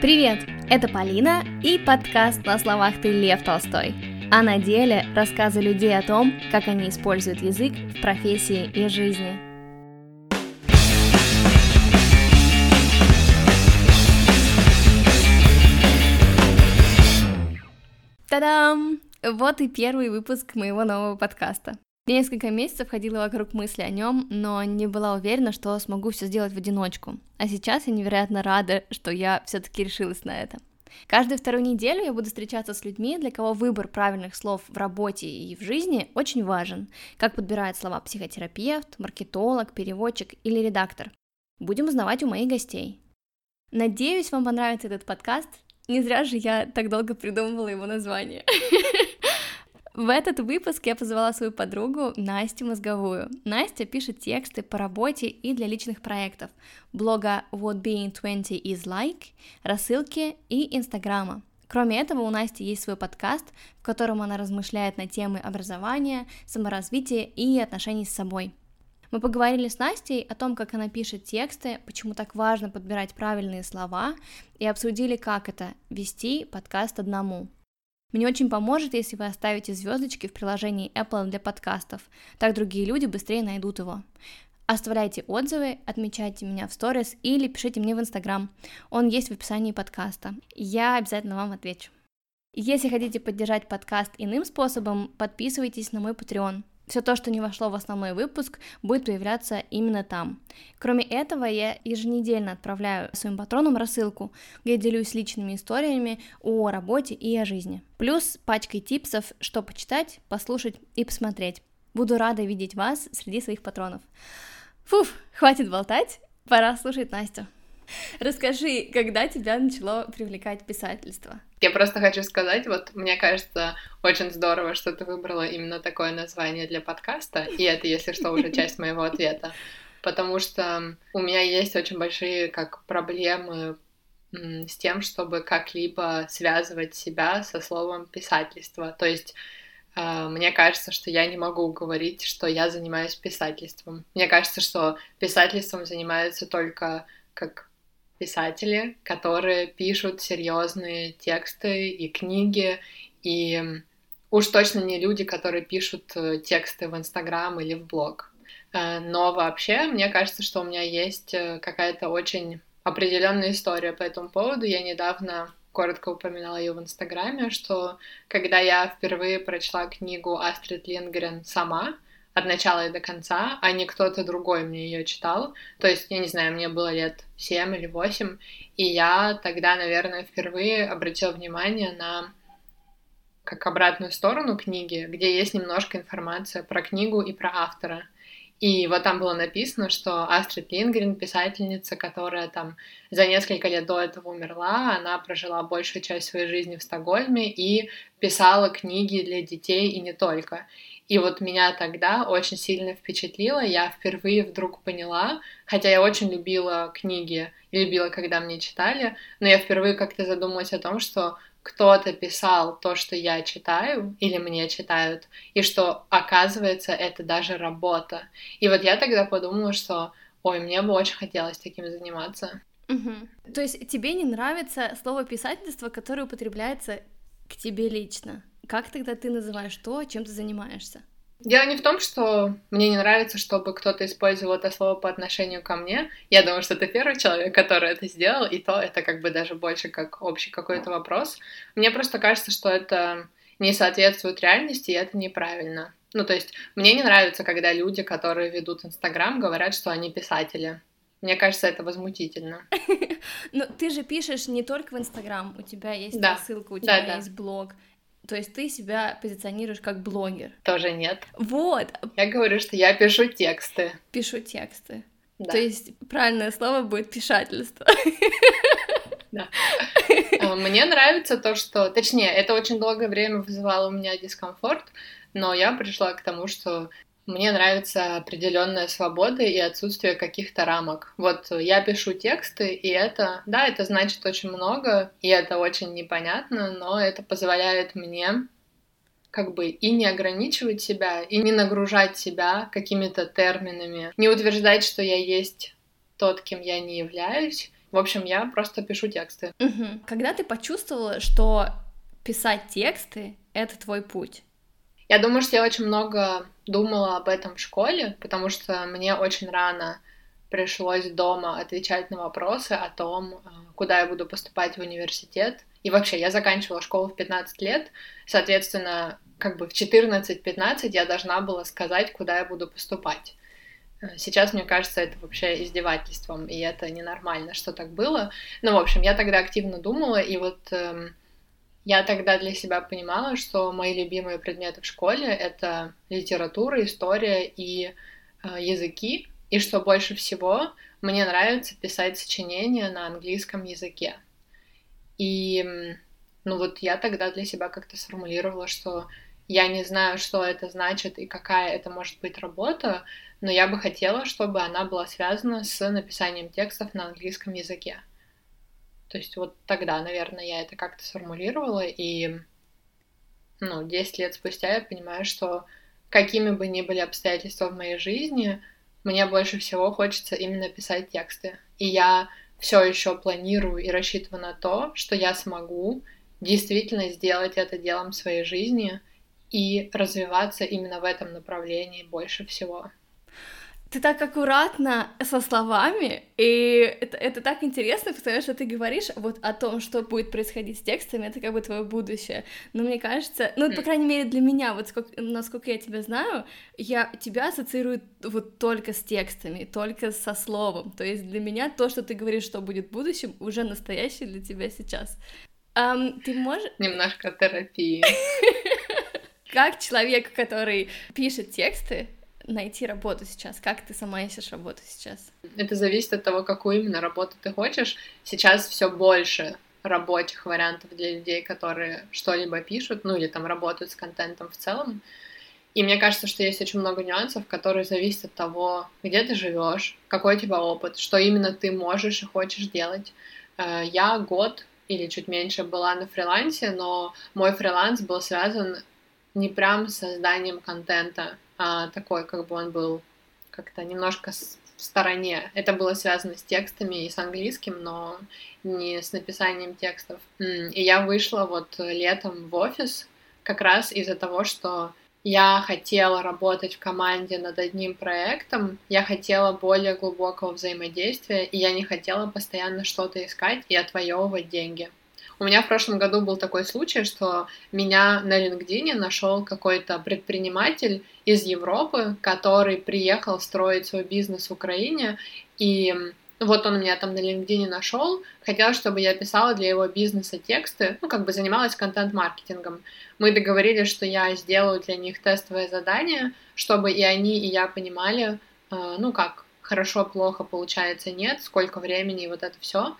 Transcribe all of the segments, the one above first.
Привет, это Полина и подкаст «На словах ты Лев Толстой», а на деле рассказы людей о том, как они используют язык в профессии и жизни. Та-дам! Вот и первый выпуск моего нового подкаста. Я несколько месяцев ходила вокруг мысли о нем, но не была уверена, что смогу все сделать в одиночку. А сейчас я невероятно рада, что я все-таки решилась на это. Каждую вторую неделю я буду встречаться с людьми, для кого выбор правильных слов в работе и в жизни очень важен. Как подбирает слова психотерапевт, маркетолог, переводчик или редактор. Будем узнавать у моих гостей. Надеюсь, вам понравится этот подкаст. Не зря же я так долго придумывала его название. В этот выпуск я позвала свою подругу Настю Мозговую. Настя пишет тексты по работе и для личных проектов, блога What Being 20 Is Like, рассылки и Инстаграма. Кроме этого, у Насти есть свой подкаст, в котором она размышляет на темы образования, саморазвития и отношений с собой. Мы поговорили с Настей о том, как она пишет тексты, почему так важно подбирать правильные слова, и обсудили, как это — вести подкаст одному — мне очень поможет, если вы оставите звездочки в приложении Apple для подкастов, так другие люди быстрее найдут его. Оставляйте отзывы, отмечайте меня в сторис или пишите мне в Инстаграм. Он есть в описании подкаста. Я обязательно вам отвечу. Если хотите поддержать подкаст иным способом, подписывайтесь на мой Patreon. Все то, что не вошло в основной выпуск, будет появляться именно там. Кроме этого, я еженедельно отправляю своим патронам рассылку, где делюсь личными историями о работе и о жизни. Плюс пачкой типсов, что почитать, послушать и посмотреть. Буду рада видеть вас среди своих патронов. Фуф, хватит болтать, пора слушать Настю. Расскажи, когда тебя начало привлекать писательство? Я просто хочу сказать, вот мне кажется, очень здорово, что ты выбрала именно такое название для подкаста, и это, если что, уже часть моего ответа, потому что у меня есть очень большие как проблемы с тем, чтобы как-либо связывать себя со словом писательство. То есть э, мне кажется, что я не могу говорить, что я занимаюсь писательством. Мне кажется, что писательством занимаются только как писатели, которые пишут серьезные тексты и книги, и уж точно не люди, которые пишут э, тексты в Инстаграм или в блог. Э, но вообще, мне кажется, что у меня есть э, какая-то очень определенная история по этому поводу. Я недавно коротко упоминала ее в Инстаграме, что когда я впервые прочла книгу Астрид Лингрен сама, от начала и до конца, а не кто-то другой мне ее читал. То есть, я не знаю, мне было лет 7 или 8, и я тогда, наверное, впервые обратила внимание на как обратную сторону книги, где есть немножко информация про книгу и про автора. И вот там было написано, что Астрид Лингрен, писательница, которая там за несколько лет до этого умерла, она прожила большую часть своей жизни в Стокгольме и писала книги для детей и не только. И вот меня тогда очень сильно впечатлило, я впервые вдруг поняла, хотя я очень любила книги, любила, когда мне читали, но я впервые как-то задумалась о том, что кто-то писал то, что я читаю, или мне читают, и что, оказывается, это даже работа. И вот я тогда подумала, что, ой, мне бы очень хотелось таким заниматься. Угу. То есть тебе не нравится слово писательство, которое употребляется к тебе лично? Как тогда ты называешь то, чем ты занимаешься? Дело не в том, что мне не нравится, чтобы кто-то использовал это слово по отношению ко мне. Я думаю, что ты первый человек, который это сделал, и то это как бы даже больше как общий какой-то вопрос. Мне просто кажется, что это не соответствует реальности, и это неправильно. Ну, то есть, мне не нравится, когда люди, которые ведут Инстаграм, говорят, что они писатели. Мне кажется, это возмутительно. Но ты же пишешь не только в Инстаграм, у тебя есть ссылка, у тебя есть блог. То есть ты себя позиционируешь как блогер. Тоже нет. Вот. Я говорю, что я пишу тексты. Пишу тексты. Да. То есть правильное слово будет пишательство. Да. А, мне нравится то, что... Точнее, это очень долгое время вызывало у меня дискомфорт, но я пришла к тому, что мне нравится определенная свобода и отсутствие каких-то рамок. Вот я пишу тексты, и это, да, это значит очень много, и это очень непонятно, но это позволяет мне как бы и не ограничивать себя, и не нагружать себя какими-то терминами, не утверждать, что я есть тот, кем я не являюсь, В общем, я просто пишу тексты. Угу. Когда ты почувствовала, что писать тексты — это твой путь? Я думаю, что я очень много думала об этом в школе, потому что мне очень рано пришлось дома отвечать на вопросы о том, э, куда я буду поступать в университет. И вообще, я заканчивала школу в 15 лет, соответственно, как бы в 14-15 я должна была сказать, куда я буду поступать. Э, сейчас, мне кажется, это вообще издевательством, и это ненормально, что так было. Ну, в общем, я тогда активно думала, и вот эм, я тогда для себя понимала, что мои любимые предметы в школе — это литература, история и э, языки, и что больше всего мне нравится писать сочинения на английском языке. И, ну вот я тогда для себя как-то сформулировала, что я не знаю, что это значит и какая это может быть работа, но я бы хотела, чтобы она была связана с написанием текстов на английском языке. То есть вот тогда, наверное, я это как-то сформулировала, и ну, 10 лет спустя я понимаю, что какими бы ни были обстоятельства в моей жизни, мне больше всего хочется именно писать тексты. И я все еще планирую и рассчитываю на то, что я смогу действительно сделать это делом своей жизни и развиваться именно в этом направлении больше всего ты так аккуратно со словами, и это, это так интересно, потому что ты говоришь вот о том, что будет происходить с текстами, это как бы твое будущее. Но мне кажется, ну, по крайней мере, для меня, вот сколько, насколько я тебя знаю, я тебя ассоциирую вот только с текстами, только со словом. То есть для меня то, что ты говоришь, что будет в будущем, уже настоящее для тебя сейчас. Um, ты можешь... Немножко терапии. Как человек, который пишет тексты, найти работу сейчас? Как ты сама ищешь работу сейчас? Это зависит от того, какую именно работу ты хочешь. Сейчас все больше рабочих вариантов для людей, которые что-либо пишут, ну или там работают с контентом в целом. И мне кажется, что есть очень много нюансов, которые зависят от того, где ты живешь, какой у тебя опыт, что именно ты можешь и хочешь делать. Э, я год или чуть меньше была на фрилансе, но мой фриланс был связан не прям с созданием контента, а, такой, как бы он был как-то немножко в стороне. Это было связано с текстами и с английским, но не с написанием текстов. И я вышла вот летом в офис как раз из-за того, что я хотела работать в команде над одним проектом, я хотела более глубокого взаимодействия, и я не хотела постоянно что-то искать и отвоевывать деньги. У меня в прошлом году был такой случай, что меня на LinkedIn нашел какой-то предприниматель из Европы, который приехал строить свой бизнес в Украине, и вот он меня там на LinkedIn нашел, хотел, чтобы я писала для его бизнеса тексты, ну, как бы занималась контент-маркетингом. Мы договорились, что я сделаю для них тестовое задание, чтобы и они, и я понимали, э, ну, как хорошо, плохо получается, нет, сколько времени и вот это все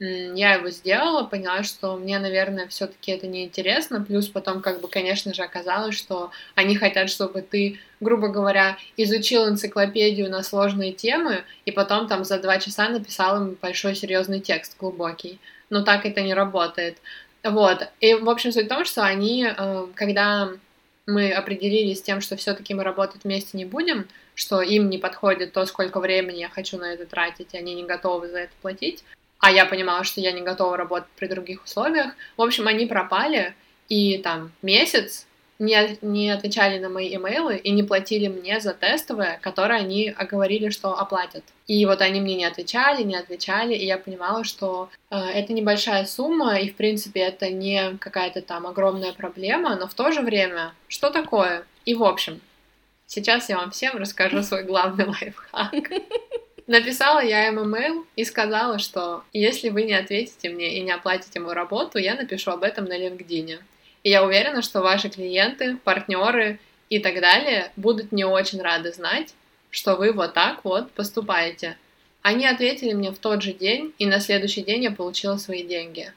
я его сделала, поняла, что мне, наверное, все-таки это неинтересно. Плюс потом, как бы, конечно же, оказалось, что они хотят, чтобы ты, грубо говоря, изучил энциклопедию на сложные темы, и потом там за два часа написал им большой серьезный текст, глубокий. Но так это не работает. Вот. И, в общем, суть в том, что они, э, когда мы определились с тем, что все-таки мы работать вместе не будем, что им не подходит то, сколько времени я хочу на это тратить, и они не готовы за это платить, а я понимала, что я не готова работать при других условиях. В общем, они пропали, и там месяц не, не отвечали на мои имейлы и не платили мне за тестовые, которые они оговорили, что оплатят. И вот они мне не отвечали, не отвечали, и я понимала, что э, это небольшая сумма, и в принципе это не какая-то там огромная проблема, но в то же время, что такое? И в общем, сейчас я вам всем расскажу свой главный лайфхак. Написала я им имейл и сказала, что если вы не ответите мне и не оплатите мою работу, я напишу об этом на LinkedIn. И я уверена, что ваши клиенты, партнеры и так далее будут не очень рады знать, что вы вот так вот поступаете. Они ответили мне в тот же день, и на следующий день я получила свои деньги.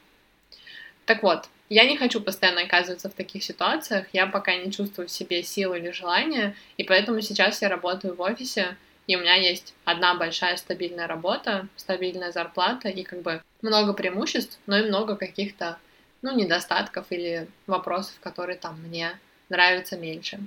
Так вот, я не хочу постоянно оказываться в таких ситуациях, я пока не чувствую в себе силы или желания, и поэтому сейчас я работаю в офисе, и у меня есть одна большая стабильная работа, стабильная зарплата и как бы много преимуществ, но и много каких-то, ну, недостатков или вопросов, которые там мне нравятся меньше.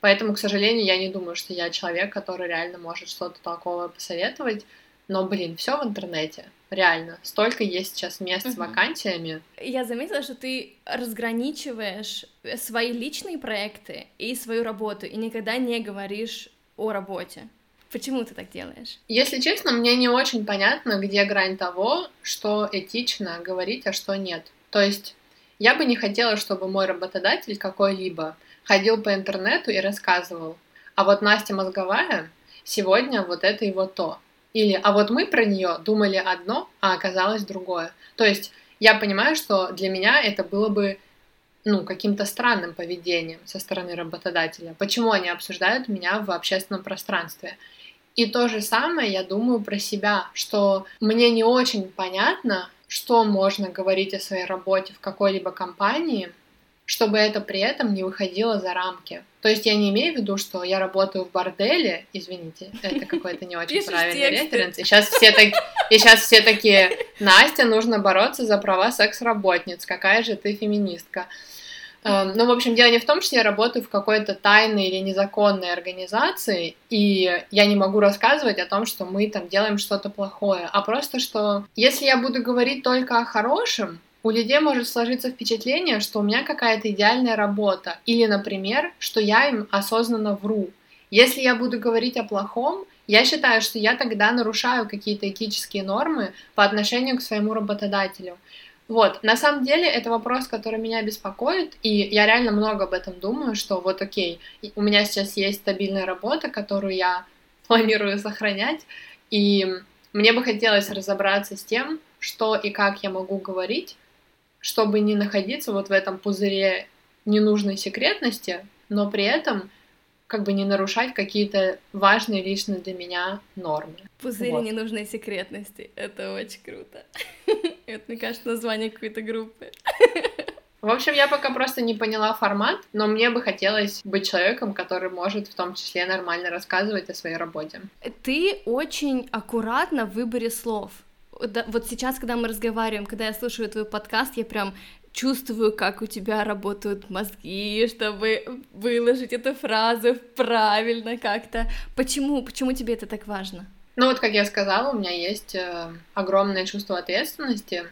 Поэтому, к сожалению, я не думаю, что я человек, который реально может что-то толковое посоветовать. Но, блин, все в интернете. реально. Столько есть сейчас мест с вакансиями. Я заметила, что ты разграничиваешь свои личные проекты и свою работу, и никогда не говоришь о работе. Почему ты так делаешь? Если честно, мне не очень понятно, где грань того, что этично говорить, а что нет. То есть я бы не хотела, чтобы мой работодатель какой-либо ходил по интернету и рассказывал, а вот Настя мозговая, сегодня вот это вот то. Или, а вот мы про нее думали одно, а оказалось другое. То есть я понимаю, что для меня это было бы ну, каким-то странным поведением со стороны работодателя. Почему они обсуждают меня в общественном пространстве? И то же самое я думаю про себя, что мне не очень понятно, что можно говорить о своей работе в какой-либо компании, чтобы это при этом не выходило за рамки. То есть я не имею в виду, что я работаю в борделе, извините, это какой-то не очень правильный референс. И сейчас все так, и сейчас все такие, Настя, нужно бороться за права секс-работниц, какая же ты феминистка. Эм, ну, в общем, дело не в том, что я работаю в какой-то тайной или незаконной организации, и я не могу рассказывать о том, что мы там делаем что-то плохое, а просто, что если я буду говорить только о хорошем, у людей может сложиться впечатление, что у меня какая-то идеальная работа, или, например, что я им осознанно вру. Если я буду говорить о плохом, я считаю, что я тогда нарушаю какие-то этические нормы по отношению к своему работодателю. Вот, на самом деле это вопрос, который меня беспокоит, и я реально много об этом думаю, что вот окей, у меня сейчас есть стабильная работа, которую я планирую сохранять, и мне бы хотелось разобраться с тем, что и как я могу говорить, чтобы не находиться вот в этом пузыре ненужной секретности, но при этом как бы не нарушать какие-то важные лично для меня нормы. Пузыри вот. ненужной секретности. Это очень круто. Это, мне кажется, название какой-то группы. В общем, я пока просто не поняла формат, но мне бы хотелось быть человеком, который может в том числе нормально рассказывать о своей работе. Ты очень аккуратна в выборе слов. Вот сейчас, когда мы разговариваем, когда я слушаю твой подкаст, я прям чувствую, как у тебя работают мозги, чтобы выложить эту фразу правильно как-то. Почему? Почему тебе это так важно? Ну вот, как я сказала, у меня есть э, огромное чувство ответственности.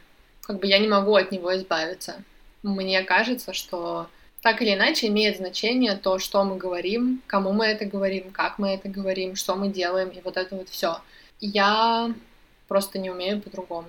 Как бы я не могу от него избавиться. Мне кажется, что так или иначе имеет значение то, что мы говорим, кому мы это говорим, как мы это говорим, что мы делаем, и вот это вот все. Я просто не умею по-другому.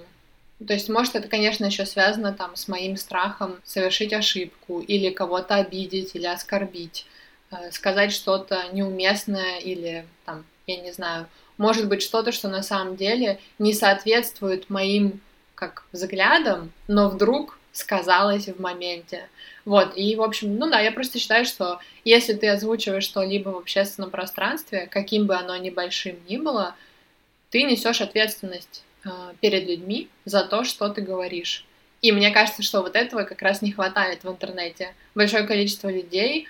То есть, может, это, конечно, еще связано там с моим страхом совершить ошибку или кого-то обидеть или оскорбить, э, сказать что-то неуместное или там, я не знаю, может быть что-то, что на самом деле не соответствует моим как взглядам, но вдруг сказалось в моменте. Вот, и, в общем, ну да, я просто считаю, что если ты озвучиваешь что-либо в общественном пространстве, каким бы оно ни большим ни было, ты несешь ответственность перед людьми за то, что ты говоришь. И мне кажется, что вот этого как раз не хватает в интернете. Большое количество людей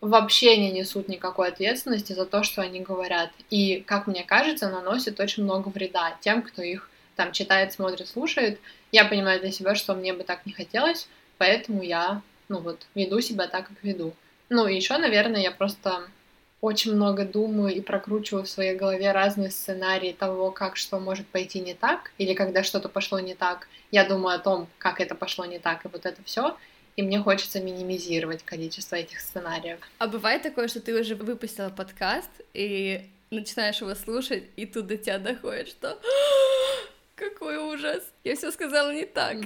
вообще не несут никакой ответственности за то, что они говорят. И, как мне кажется, наносит очень много вреда тем, кто их там читает, смотрит, слушает. Я понимаю для себя, что мне бы так не хотелось, поэтому я, ну вот, веду себя так, как веду. Ну и еще, наверное, я просто очень много думаю и прокручиваю в своей голове разные сценарии того, как что может пойти не так, или когда что-то пошло не так, я думаю о том, как это пошло не так, и вот это все, и мне хочется минимизировать количество этих сценариев. А бывает такое, что ты уже выпустила подкаст, и начинаешь его слушать, и тут до тебя доходит, что какой ужас, я все сказала не так.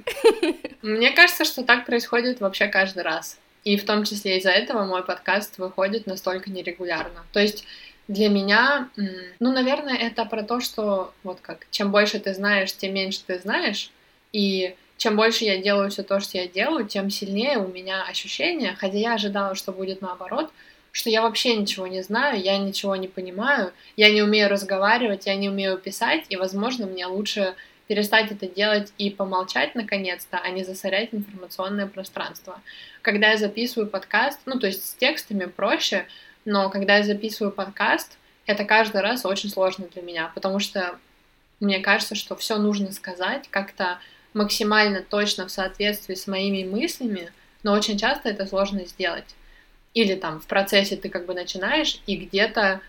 Мне кажется, что так происходит вообще каждый раз. И в том числе из-за этого мой подкаст выходит настолько нерегулярно. То есть для меня, ну, наверное, это про то, что вот как, чем больше ты знаешь, тем меньше ты знаешь, и чем больше я делаю все то, что я делаю, тем сильнее у меня ощущение, хотя я ожидала, что будет наоборот, что я вообще ничего не знаю, я ничего не понимаю, я не умею разговаривать, я не умею писать, и, возможно, мне лучше перестать это делать и помолчать наконец-то, а не засорять информационное пространство. Когда я записываю подкаст, ну то есть с текстами проще, но когда я записываю подкаст, это каждый раз очень сложно для меня, потому что мне кажется, что все нужно сказать как-то максимально точно в соответствии с моими мыслями, но очень часто это сложно сделать. Или там в процессе ты как бы начинаешь, и где-то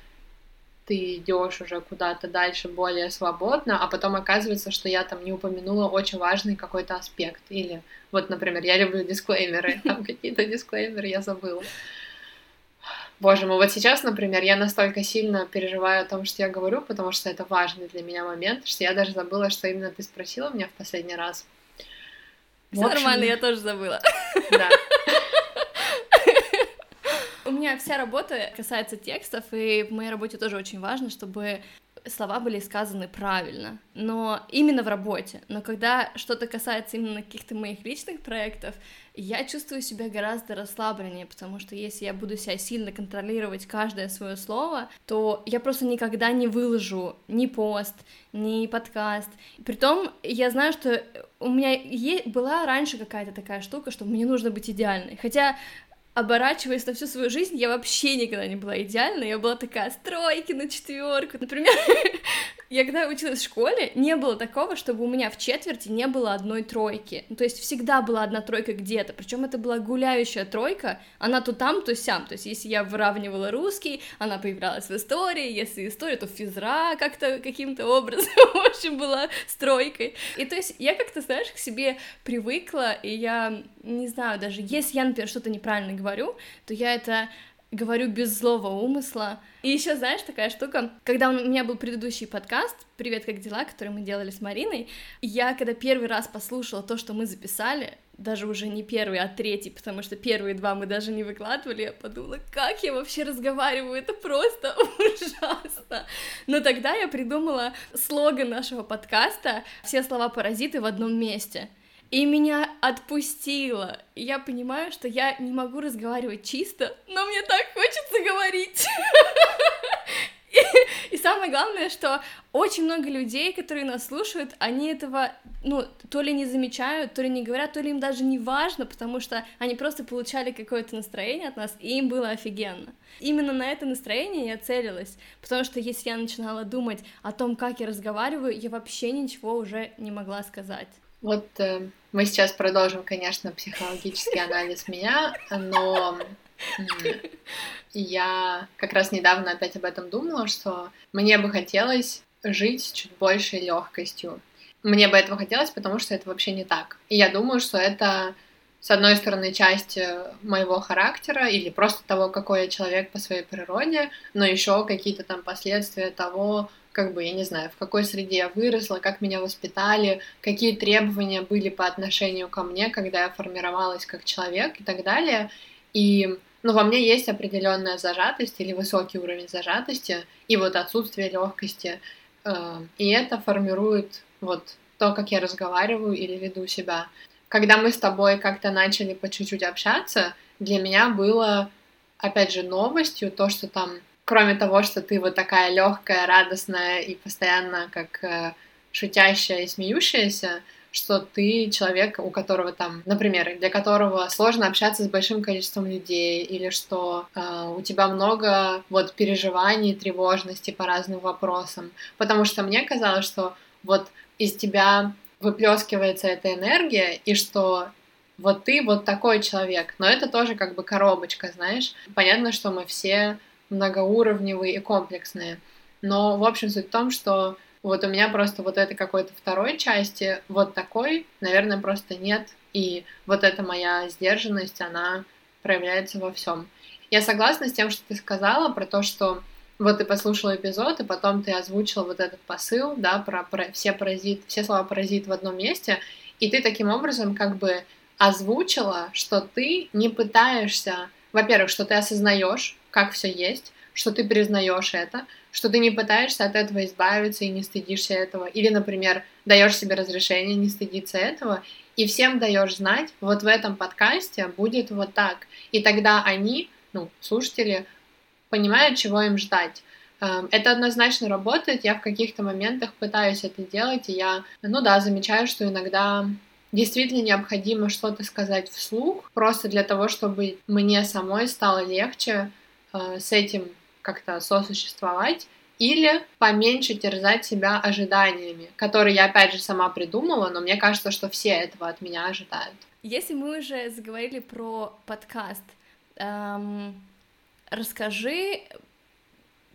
ты идешь уже куда-то дальше более свободно, а потом оказывается, что я там не упомянула очень важный какой-то аспект. Или вот, например, я люблю дисклеймеры, там какие-то дисклеймеры я забыла. Боже мой, вот сейчас, например, я настолько сильно переживаю о том, что я говорю, потому что это важный для меня момент, что я даже забыла, что именно ты спросила меня в последний раз. Все общем... нормально, я тоже забыла. Да. Меня вся работа касается текстов, и в моей работе тоже очень важно, чтобы слова были сказаны правильно, но именно в работе. Но когда что-то касается именно каких-то моих личных проектов, я чувствую себя гораздо расслабленнее, потому что если я буду себя сильно контролировать каждое свое слово, то я просто никогда не выложу ни пост, ни подкаст. Притом я знаю, что у меня была раньше какая-то такая штука, что мне нужно быть идеальной. Хотя оборачиваясь на всю свою жизнь, я вообще никогда не была идеальной, я была такая стройки на четверку. Например, я когда училась в школе, не было такого, чтобы у меня в четверти не было одной тройки. Ну, то есть всегда была одна тройка где-то, причем это была гуляющая тройка, она то там, то сям. То есть если я выравнивала русский, она появлялась в истории, если история, то физра как-то каким-то образом, в общем, была стройкой. И то есть я как-то, знаешь, к себе привыкла, и я не знаю, даже если я, например, что-то неправильно говорю, то я это говорю без злого умысла. И еще, знаешь, такая штука, когда у меня был предыдущий подкаст «Привет, как дела?», который мы делали с Мариной, я, когда первый раз послушала то, что мы записали, даже уже не первый, а третий, потому что первые два мы даже не выкладывали, я подумала, как я вообще разговариваю, это просто ужасно. Но тогда я придумала слоган нашего подкаста «Все слова паразиты в одном месте», и меня отпустило. Я понимаю, что я не могу разговаривать чисто, но мне так хочется говорить. И, самое главное, что очень много людей, которые нас слушают, они этого, ну, то ли не замечают, то ли не говорят, то ли им даже не важно, потому что они просто получали какое-то настроение от нас, и им было офигенно. Именно на это настроение я целилась, потому что если я начинала думать о том, как я разговариваю, я вообще ничего уже не могла сказать. Вот э, мы сейчас продолжим, конечно, психологический анализ меня, но я как раз недавно опять об этом думала, что мне бы хотелось жить с чуть большей легкостью. Мне бы этого хотелось, потому что это вообще не так. И я думаю, что это, с одной стороны, часть э, моего характера или просто того, какой я человек по своей природе, но еще какие-то там последствия того, как бы, я не знаю, в какой среде я выросла, как меня воспитали, какие требования были по отношению ко мне, когда я формировалась как человек и так далее. И, ну, во мне есть определенная зажатость или высокий уровень зажатости, и вот отсутствие легкости. Э, и это формирует вот то, как я разговариваю или веду себя. Когда мы с тобой как-то начали по чуть-чуть общаться, для меня было, опять же, новостью то, что там кроме того, что ты вот такая легкая, радостная и постоянно как э, шутящая и смеющаяся, что ты человек, у которого там, например, для которого сложно общаться с большим количеством людей, или что э, у тебя много вот переживаний, тревожности по разным вопросам. Потому что мне казалось, что вот из тебя выплескивается эта энергия, и что вот ты вот такой человек. Но это тоже как бы коробочка, знаешь. Понятно, что мы все многоуровневые и комплексные. Но, в общем, суть в том, что вот у меня просто вот этой какой-то второй части, вот такой, наверное, просто нет. И вот эта моя сдержанность, она проявляется во всем. Я согласна с тем, что ты сказала про то, что вот ты послушала эпизод, и потом ты озвучила вот этот посыл, да, про, про все паразит, все слова паразит в одном месте, и ты таким образом как бы озвучила, что ты не пытаешься, во-первых, что ты осознаешь, как все есть, что ты признаешь это, что ты не пытаешься от этого избавиться и не стыдишься этого. Или, например, даешь себе разрешение не стыдиться этого, и всем даешь знать, вот в этом подкасте будет вот так. И тогда они, ну, слушатели, понимают, чего им ждать. Эм, это однозначно работает, я в каких-то моментах пытаюсь это делать, и я, ну да, замечаю, что иногда действительно необходимо что-то сказать вслух, просто для того, чтобы мне самой стало легче Э, с этим как-то сосуществовать, или поменьше терзать себя ожиданиями, которые я опять же сама придумала, но мне кажется, что все этого от меня ожидают. Если мы уже заговорили про подкаст, эм, расскажи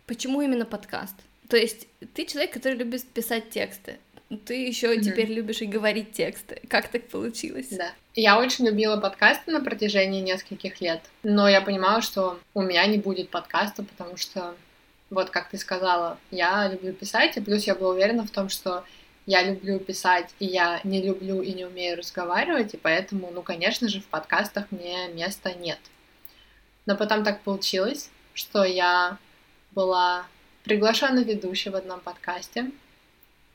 Почему именно подкаст? То есть ты человек, который любит писать тексты. Ты еще mm-hmm. теперь любишь и говорить тексты. Как так получилось? Да. Я очень любила подкасты на протяжении нескольких лет, но я понимала, что у меня не будет подкаста, потому что, вот как ты сказала, я люблю писать, и плюс я была уверена в том, что я люблю писать, и я не люблю и не умею разговаривать, и поэтому, ну, конечно же, в подкастах мне места нет. Но потом так получилось, что я была приглашена ведущей в одном подкасте,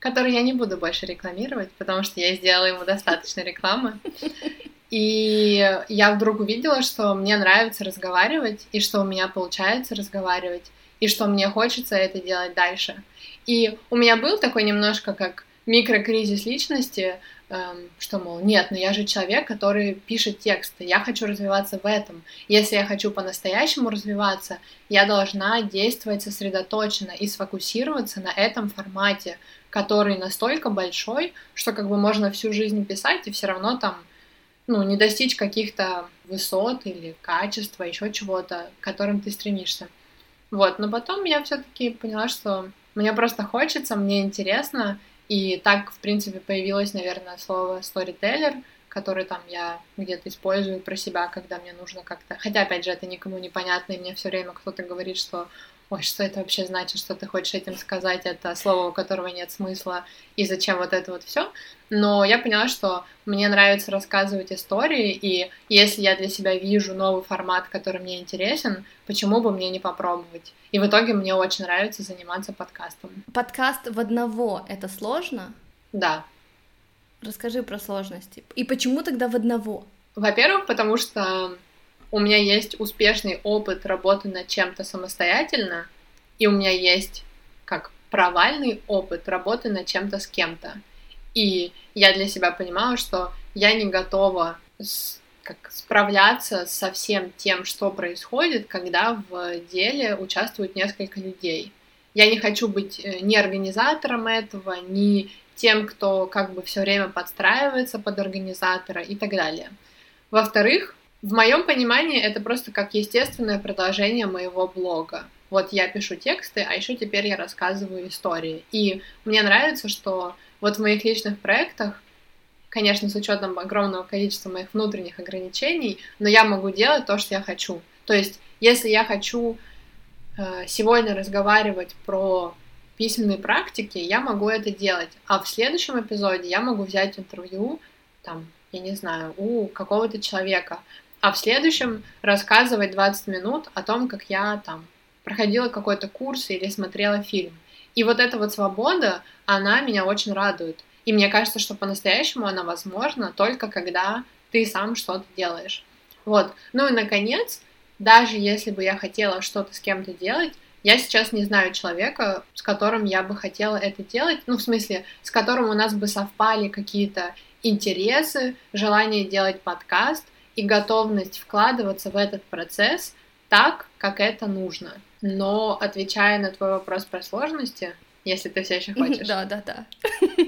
который я не буду больше рекламировать, потому что я сделала ему достаточно рекламы. И я вдруг увидела, что мне нравится разговаривать, и что у меня получается разговаривать, и что мне хочется это делать дальше. И у меня был такой немножко как микрокризис личности, эм, что, мол, нет, но я же человек, который пишет тексты, я хочу развиваться в этом. Если я хочу по-настоящему развиваться, я должна действовать сосредоточенно и сфокусироваться на этом формате, который настолько большой, что как бы можно всю жизнь писать и все равно там ну, не достичь каких-то высот или качества, еще чего-то, к которым ты стремишься. Вот, но потом я все-таки поняла, что мне просто хочется, мне интересно, и так, в принципе, появилось, наверное, слово storyteller, который там я где-то использую про себя, когда мне нужно как-то... Хотя, опять же, это никому не понятно, и мне все время кто-то говорит, что ой, что это вообще значит, что ты хочешь этим сказать, это слово, у которого нет смысла, и зачем вот это вот все. Но я поняла, что мне нравится рассказывать истории, и если я для себя вижу новый формат, который мне интересен, почему бы мне не попробовать? И в итоге мне очень нравится заниматься подкастом. Подкаст в одного — это сложно? Да. Расскажи про сложности. И почему тогда в одного? Во-первых, потому что у меня есть успешный опыт работы над чем-то самостоятельно, и у меня есть как провальный опыт работы над чем-то с кем-то. И я для себя понимала, что я не готова с, как, справляться со всем тем, что происходит, когда в деле участвуют несколько людей. Я не хочу быть э, ни организатором этого, ни тем, кто как бы все время подстраивается под организатора и так далее. Во-вторых, в моем понимании это просто как естественное продолжение моего блога. Вот я пишу тексты, а еще теперь я рассказываю истории. И мне нравится, что вот в моих личных проектах, конечно, с учетом огромного количества моих внутренних ограничений, но я могу делать то, что я хочу. То есть, если я хочу э, сегодня разговаривать про письменные практики, я могу это делать. А в следующем эпизоде я могу взять интервью, там, я не знаю, у какого-то человека, а в следующем рассказывать 20 минут о том, как я там проходила какой-то курс или смотрела фильм. И вот эта вот свобода, она меня очень радует. И мне кажется, что по-настоящему она возможна только когда ты сам что-то делаешь. Вот. Ну и, наконец, даже если бы я хотела что-то с кем-то делать, я сейчас не знаю человека, с которым я бы хотела это делать, ну, в смысле, с которым у нас бы совпали какие-то интересы, желание делать подкаст, и готовность вкладываться в этот процесс так, как это нужно. Но отвечая на твой вопрос про сложности, если ты все еще хочешь. Да, да, да.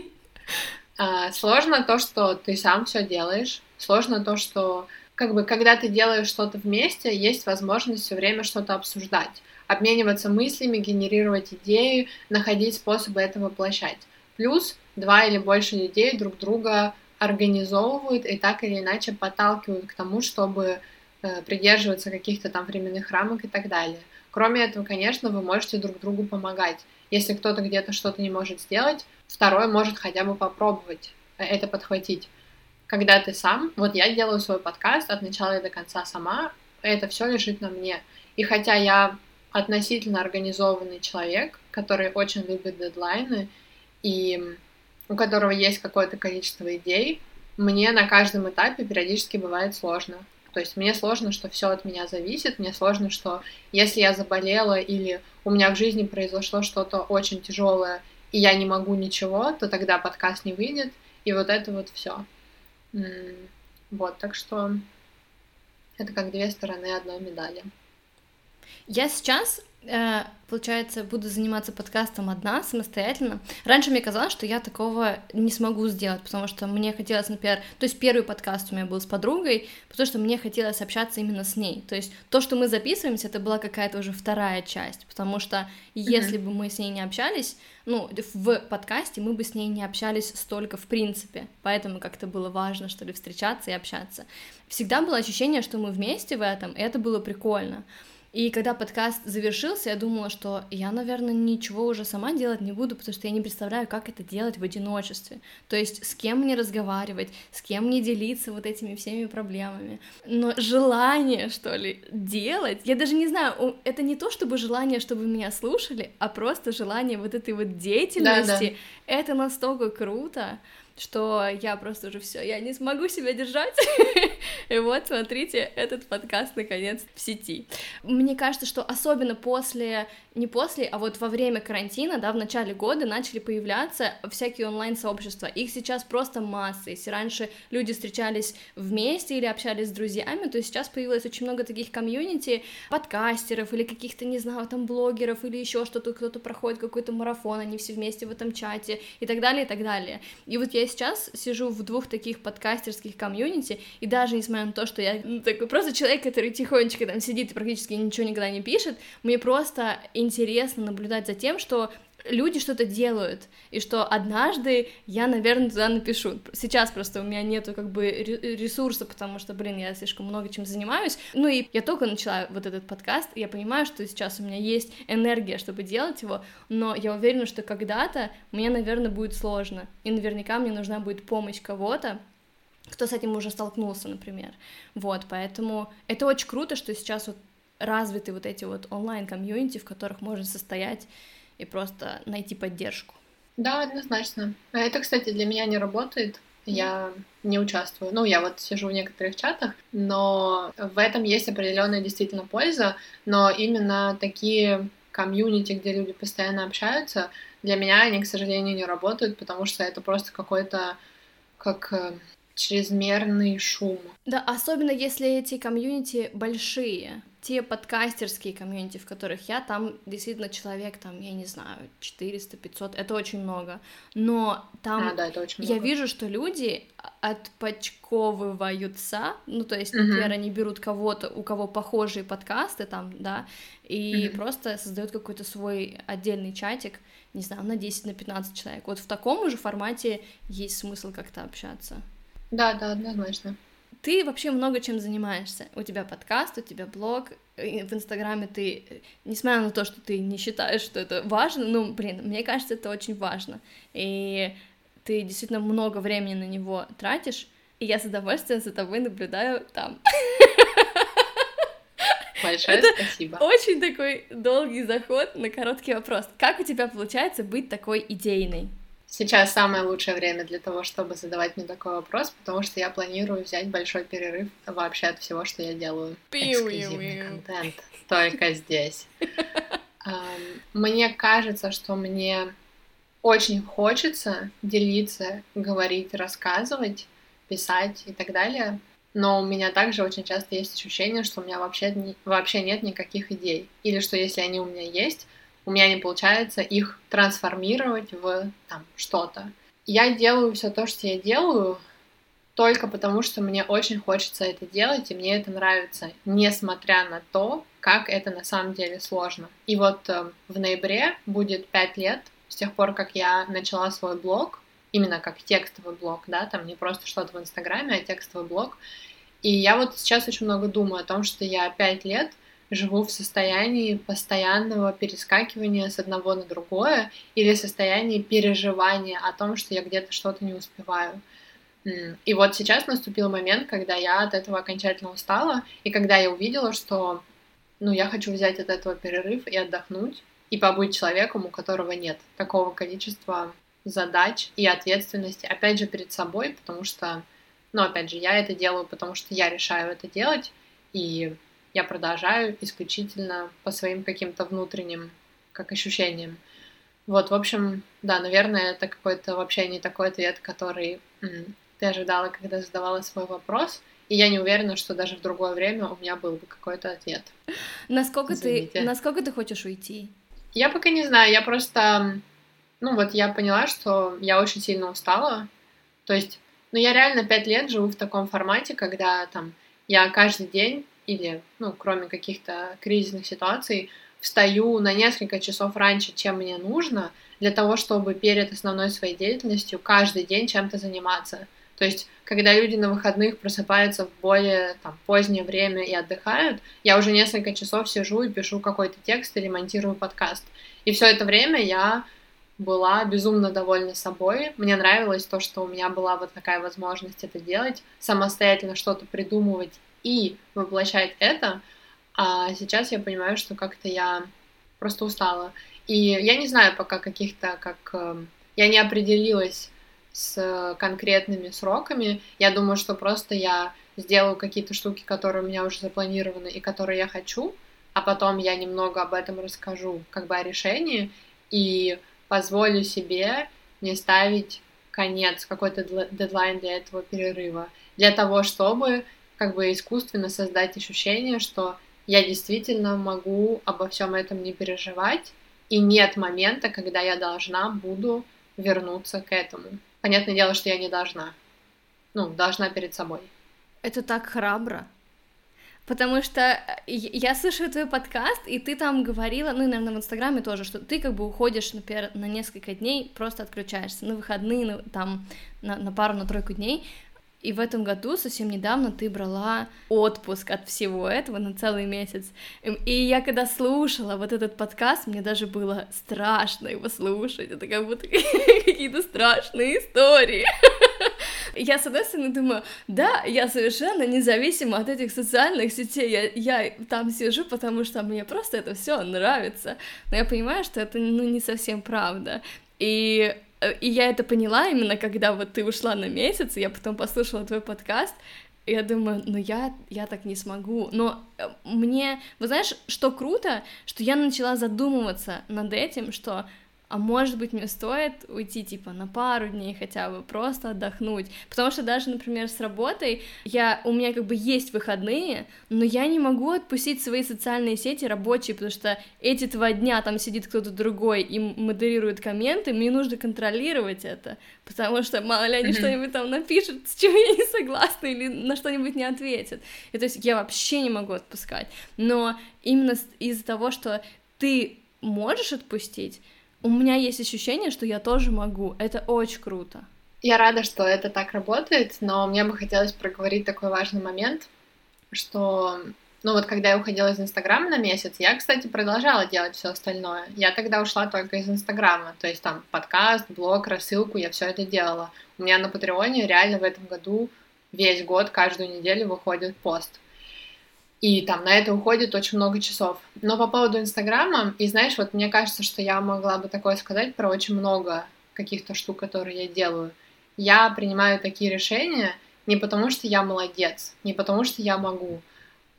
А, сложно то, что ты сам все делаешь. Сложно то, что как бы когда ты делаешь что-то вместе, есть возможность все время что-то обсуждать, обмениваться мыслями, генерировать идеи, находить способы это воплощать. Плюс два или больше людей друг друга организовывают и так или иначе подталкивают к тому, чтобы э, придерживаться каких-то там временных рамок и так далее. Кроме этого, конечно, вы можете друг другу помогать. Если кто-то где-то что-то не может сделать, второй может хотя бы попробовать э, это подхватить. Когда ты сам, вот я делаю свой подкаст от начала и до конца сама, это все лежит на мне. И хотя я относительно организованный человек, который очень любит дедлайны, и у которого есть какое-то количество идей, мне на каждом этапе периодически бывает сложно. То есть мне сложно, что все от меня зависит, мне сложно, что если я заболела или у меня в жизни произошло что-то очень тяжелое, и я не могу ничего, то тогда подкаст не выйдет, и вот это вот все. Вот, так что это как две стороны одной медали. Я сейчас получается, буду заниматься подкастом одна, самостоятельно. Раньше мне казалось, что я такого не смогу сделать, потому что мне хотелось, например, то есть первый подкаст у меня был с подругой, потому что мне хотелось общаться именно с ней. То есть то, что мы записываемся, это была какая-то уже вторая часть, потому что если mm-hmm. бы мы с ней не общались, ну, в подкасте мы бы с ней не общались столько в принципе, поэтому как-то было важно, что ли, встречаться и общаться. Всегда было ощущение, что мы вместе в этом, и это было прикольно. И когда подкаст завершился, я думала, что я, наверное, ничего уже сама делать не буду, потому что я не представляю, как это делать в одиночестве. То есть с кем мне разговаривать, с кем мне делиться вот этими всеми проблемами. Но желание, что ли, делать, я даже не знаю, это не то, чтобы желание, чтобы меня слушали, а просто желание вот этой вот деятельности. Да, да. Это настолько круто что я просто уже все, я не смогу себя держать. И вот, смотрите, этот подкаст наконец в сети. Мне кажется, что особенно после, не после, а вот во время карантина, да, в начале года начали появляться всякие онлайн-сообщества. Их сейчас просто масса. Если раньше люди встречались вместе или общались с друзьями, то сейчас появилось очень много таких комьюнити, подкастеров или каких-то, не знаю, там блогеров или еще что-то, кто-то проходит какой-то марафон, они все вместе в этом чате и так далее, и так далее. И вот я сейчас сижу в двух таких подкастерских комьюнити, и даже несмотря на то, что я ну, такой просто человек, который тихонечко там сидит и практически ничего никогда не пишет, мне просто интересно наблюдать за тем, что люди что-то делают, и что однажды я, наверное, туда напишу. Сейчас просто у меня нету как бы ресурса, потому что, блин, я слишком много чем занимаюсь. Ну и я только начала вот этот подкаст, и я понимаю, что сейчас у меня есть энергия, чтобы делать его, но я уверена, что когда-то мне, наверное, будет сложно, и наверняка мне нужна будет помощь кого-то, кто с этим уже столкнулся, например. Вот, поэтому это очень круто, что сейчас вот развиты вот эти вот онлайн-комьюнити, в которых можно состоять и просто найти поддержку. Да, однозначно. А это, кстати, для меня не работает. Я не участвую. Ну, я вот сижу в некоторых чатах, но в этом есть определенная действительно польза, но именно такие комьюнити, где люди постоянно общаются, для меня они, к сожалению, не работают, потому что это просто какой-то как э, чрезмерный шум. Да, особенно если эти комьюнити большие те подкастерские комьюнити, в которых я, там действительно человек, там, я не знаю, 400-500, это очень много, но там а, да, это очень я вижу, что люди отпочковываются, ну, то есть, например, uh-huh. они берут кого-то, у кого похожие подкасты там, да, и uh-huh. просто создают какой-то свой отдельный чатик, не знаю, на 10, на 15 человек. Вот в таком же формате есть смысл как-то общаться. Да, да, однозначно. Ты вообще много чем занимаешься. У тебя подкаст, у тебя блог, в Инстаграме ты, несмотря на то, что ты не считаешь, что это важно, ну, блин, мне кажется, это очень важно. И ты действительно много времени на него тратишь, и я с удовольствием за тобой наблюдаю там. Большое это спасибо. Очень такой долгий заход на короткий вопрос. Как у тебя получается быть такой идейной? Сейчас самое лучшее время для того, чтобы задавать мне такой вопрос, потому что я планирую взять большой перерыв вообще от всего, что я делаю. Эксклюзивный контент только здесь. Мне кажется, что мне очень хочется делиться, говорить, рассказывать, писать и так далее, но у меня также очень часто есть ощущение, что у меня вообще, вообще нет никаких идей. Или что если они у меня есть, у меня не получается их трансформировать в там что-то. Я делаю все то, что я делаю, только потому, что мне очень хочется это делать, и мне это нравится, несмотря на то, как это на самом деле сложно. И вот э, в ноябре будет пять лет с тех пор, как я начала свой блог, именно как текстовый блог, да, там не просто что-то в Инстаграме, а текстовый блог. И я вот сейчас очень много думаю о том, что я пять лет — живу в состоянии постоянного перескакивания с одного на другое или состоянии переживания о том, что я где-то что-то не успеваю. И вот сейчас наступил момент, когда я от этого окончательно устала, и когда я увидела, что ну, я хочу взять от этого перерыв и отдохнуть, и побыть человеком, у которого нет такого количества задач и ответственности, опять же, перед собой, потому что, ну, опять же, я это делаю, потому что я решаю это делать, и я продолжаю исключительно по своим каким-то внутренним как ощущениям. Вот, в общем, да, наверное, это какой-то вообще не такой ответ, который м, ты ожидала, когда задавала свой вопрос. и я не уверена, что даже в другое время у меня был бы какой-то ответ. Насколько ты, насколько ты хочешь уйти? Я пока не знаю, я просто, ну вот я поняла, что я очень сильно устала, то есть, ну я реально пять лет живу в таком формате, когда там я каждый день или, ну, кроме каких-то кризисных ситуаций, встаю на несколько часов раньше, чем мне нужно, для того, чтобы перед основной своей деятельностью каждый день чем-то заниматься. То есть, когда люди на выходных просыпаются в более там, позднее время и отдыхают, я уже несколько часов сижу и пишу какой-то текст или монтирую подкаст. И все это время я была безумно довольна собой. Мне нравилось то, что у меня была вот такая возможность это делать, самостоятельно что-то придумывать и воплощать это. А сейчас я понимаю, что как-то я просто устала. И я не знаю пока каких-то, как... Эм, я не определилась с конкретными сроками. Я думаю, что просто я сделаю какие-то штуки, которые у меня уже запланированы и которые я хочу, а потом я немного об этом расскажу, как бы о решении, и позволю себе не ставить конец, какой-то дедлайн для этого перерыва, для того, чтобы как бы искусственно создать ощущение, что я действительно могу обо всем этом не переживать, и нет момента, когда я должна буду вернуться к этому. Понятное дело, что я не должна. Ну, должна перед собой. Это так храбро. Потому что э, я слышала твой подкаст, и ты там говорила, ну и, наверное, в Инстаграме тоже, что ты как бы уходишь, например, на несколько дней, просто отключаешься, на выходные, на, там, на, на пару, на тройку дней, и в этом году, совсем недавно, ты брала отпуск от всего этого на целый месяц. И я когда слушала вот этот подкаст, мне даже было страшно его слушать. Это как будто какие-то страшные истории. Я, с одной стороны, думаю, да, я совершенно независима от этих социальных сетей, я, я там сижу, потому что мне просто это все нравится. Но я понимаю, что это, ну, не совсем правда. И и я это поняла именно, когда вот ты ушла на месяц, и я потом послушала твой подкаст, и я думаю, ну я, я так не смогу. Но э, мне, вы знаешь, что круто, что я начала задумываться над этим, что а может быть мне стоит уйти типа на пару дней хотя бы, просто отдохнуть, потому что даже, например, с работой я, у меня как бы есть выходные, но я не могу отпустить свои социальные сети рабочие, потому что эти два дня там сидит кто-то другой и модерирует комменты, мне нужно контролировать это, потому что мало ли они mm-hmm. что-нибудь там напишут, с чем я не согласна, или на что-нибудь не ответят, и то есть я вообще не могу отпускать, но именно из-за того, что ты можешь отпустить, у меня есть ощущение, что я тоже могу. Это очень круто. Я рада, что это так работает, но мне бы хотелось проговорить такой важный момент, что, ну вот когда я уходила из Инстаграма на месяц, я, кстати, продолжала делать все остальное. Я тогда ушла только из Инстаграма, то есть там подкаст, блог, рассылку, я все это делала. У меня на Патреоне реально в этом году весь год, каждую неделю выходит пост. И там на это уходит очень много часов. Но по поводу Инстаграма, и знаешь, вот мне кажется, что я могла бы такое сказать про очень много каких-то штук, которые я делаю. Я принимаю такие решения не потому, что я молодец, не потому, что я могу,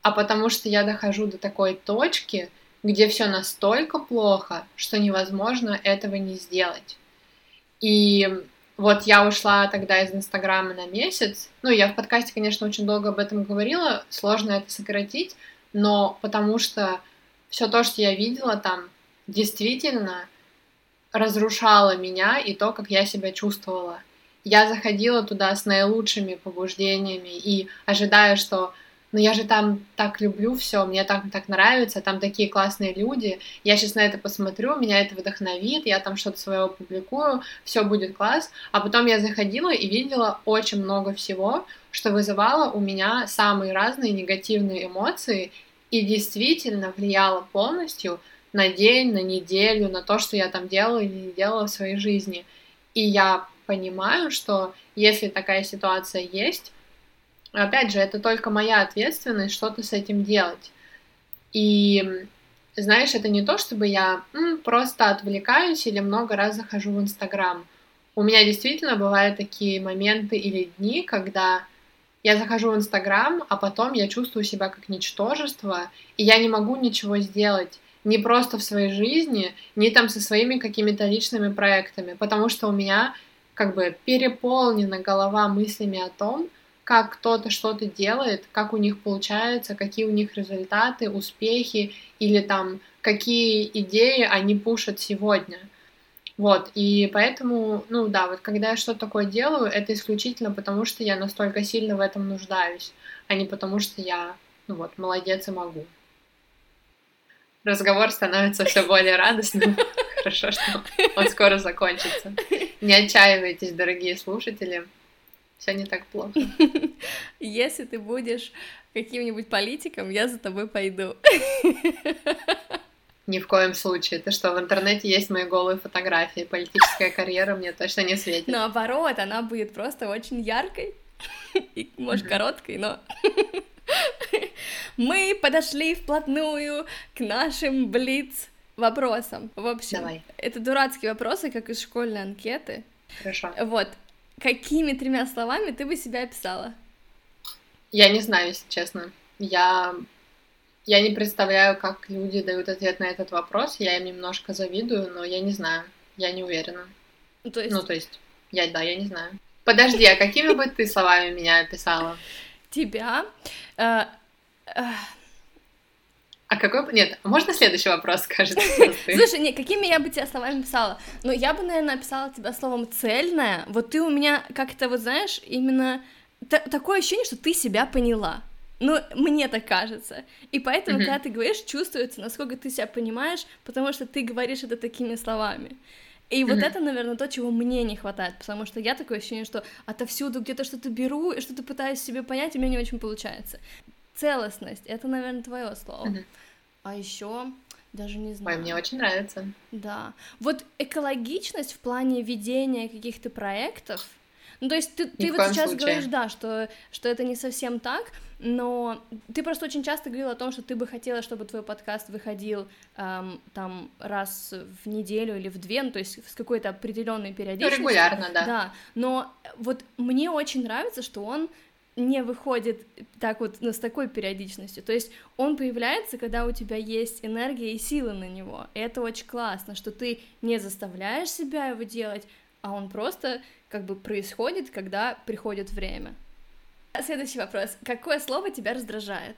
а потому что я дохожу до такой точки, где все настолько плохо, что невозможно этого не сделать. И вот я ушла тогда из Инстаграма на месяц. Ну, я в подкасте, конечно, очень долго об этом говорила, сложно это сократить, но потому что все то, что я видела там, действительно разрушало меня и то, как я себя чувствовала. Я заходила туда с наилучшими побуждениями и ожидая, что но я же там так люблю все, мне там так нравится, там такие классные люди, я сейчас на это посмотрю, меня это вдохновит, я там что-то свое публикую, все будет класс, а потом я заходила и видела очень много всего, что вызывало у меня самые разные негативные эмоции и действительно влияло полностью на день, на неделю, на то, что я там делала или не делала в своей жизни. И я понимаю, что если такая ситуация есть, Опять же, это только моя ответственность что-то с этим делать. И знаешь, это не то, чтобы я м, просто отвлекаюсь или много раз захожу в Инстаграм. У меня действительно бывают такие моменты или дни, когда я захожу в Инстаграм, а потом я чувствую себя как ничтожество, и я не могу ничего сделать не просто в своей жизни, не там со своими какими-то личными проектами, потому что у меня как бы переполнена голова мыслями о том, как кто-то что-то делает, как у них получается, какие у них результаты, успехи или там какие идеи они пушат сегодня. Вот, и поэтому, ну да, вот когда я что-то такое делаю, это исключительно потому, что я настолько сильно в этом нуждаюсь, а не потому, что я, ну вот, молодец и могу. Разговор становится все более радостным. Хорошо, что он скоро закончится. Не отчаивайтесь, дорогие слушатели. Все не так плохо. Если ты будешь каким-нибудь политиком, я за тобой пойду. Ни в коем случае. Ты что, в интернете есть мои голые фотографии. Политическая карьера мне точно не светит. Наоборот, она будет просто очень яркой. И, может, короткой, но... Мы подошли вплотную к нашим блиц вопросам. В общем, Давай. это дурацкие вопросы, как из школьной анкеты. Хорошо. Вот. Какими тремя словами ты бы себя описала? Я не знаю, если честно. Я я не представляю, как люди дают ответ на этот вопрос. Я им немножко завидую, но я не знаю. Я не уверена. Ну, то есть... Ну, то есть, я, да, я не знаю. Подожди, а какими бы ты словами меня описала? Тебя? А какой... Нет, можно следующий вопрос, скажет? Слушай, не, какими я бы тебя словами писала? Ну, я бы, наверное, описала тебя словом «цельная». Вот ты у меня как-то, вот знаешь, именно такое ощущение, что ты себя поняла. Ну, мне так кажется. И поэтому, mm-hmm. когда ты говоришь, чувствуется, насколько ты себя понимаешь, потому что ты говоришь это такими словами. И mm-hmm. вот это, наверное, то, чего мне не хватает, потому что я такое ощущение, что отовсюду где-то что-то беру и что-то пытаюсь себе понять, и мне не очень получается. Целостность — это, наверное, твое слово. А еще даже не знаю. Ой, мне очень нравится. Да. Вот экологичность в плане ведения каких-то проектов, ну, то есть ты, ты вот сейчас случае. говоришь, да, что, что это не совсем так, но ты просто очень часто говорил о том, что ты бы хотела, чтобы твой подкаст выходил эм, там раз в неделю или в две, ну, то есть с какой-то определенной периодичностью. Ну, регулярно, да. Да, но вот мне очень нравится, что он не выходит так вот, ну, с такой периодичностью. То есть он появляется, когда у тебя есть энергия и силы на него. И это очень классно, что ты не заставляешь себя его делать, а он просто как бы происходит, когда приходит время. Следующий вопрос. Какое слово тебя раздражает?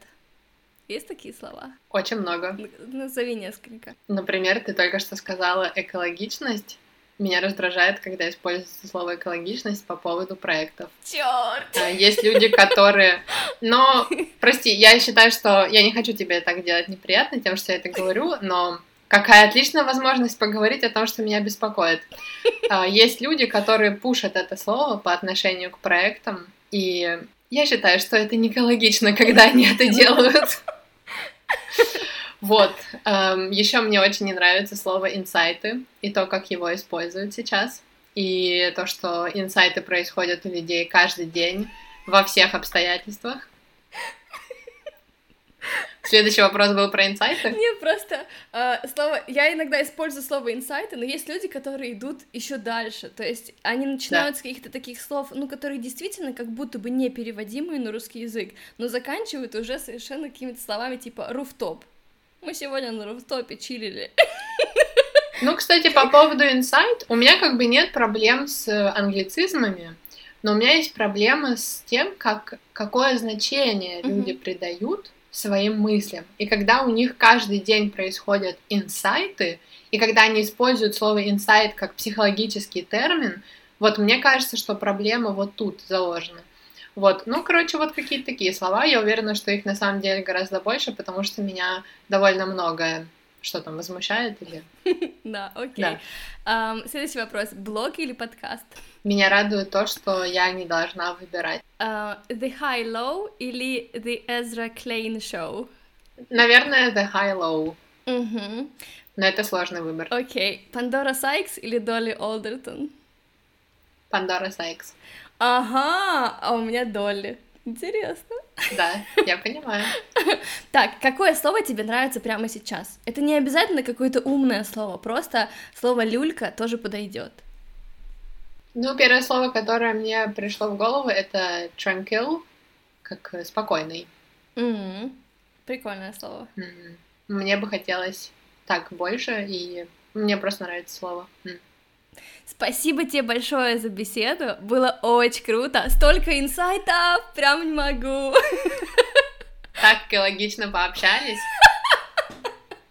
Есть такие слова? Очень много. Назови несколько. Например, ты только что сказала экологичность. Меня раздражает, когда используется слово экологичность по поводу проектов. Черт! А, есть люди, которые... Но, прости, я считаю, что я не хочу тебе так делать неприятно тем, что я это говорю, но Какая отличная возможность поговорить о том, что меня беспокоит. А, есть люди, которые пушат это слово по отношению к проектам, и я считаю, что это не экологично, когда они это делают. Вот. Еще мне очень не нравится слово инсайты и то, как его используют сейчас. И то, что инсайты происходят у людей каждый день во всех обстоятельствах. Следующий вопрос был про инсайты? Нет, просто э, слово... Я иногда использую слово инсайты, но есть люди, которые идут еще дальше. То есть они начинают да. с каких-то таких слов, ну, которые действительно как будто бы непереводимые на русский язык, но заканчивают уже совершенно какими-то словами типа «руфтоп». Мы сегодня на руфтопе чилили. Ну, кстати, по поводу инсайт, у меня как бы нет проблем с англицизмами, но у меня есть проблемы с тем, как, какое значение mm-hmm. люди придают своим мыслям. И когда у них каждый день происходят инсайты, и когда они используют слово инсайт как психологический термин, вот мне кажется, что проблема вот тут заложена. Вот, ну, короче, вот какие-то такие слова. Я уверена, что их на самом деле гораздо больше, потому что меня довольно многое что там возмущает или... Да, окей. Следующий вопрос. Блог или подкаст? Меня радует то, что я не должна выбирать. Uh, the High Low или The Ezra Klein Show? Наверное, The High Low. Но это сложный выбор. Окей. Пандора Сайкс или Долли Олдертон? Пандора Сайкс. Ага, а у меня Долли. Интересно. Да, я понимаю. Так, какое слово тебе нравится прямо сейчас? Это не обязательно какое-то умное слово, просто слово люлька тоже подойдет. Ну, первое слово, которое мне пришло в голову, это tranquil, как спокойный. Mm-hmm. Прикольное слово. Mm-hmm. Мне бы хотелось так больше, и мне просто нравится слово. Mm. Спасибо тебе большое за беседу, было очень круто, столько инсайтов, прям не могу. Так экологично пообщались.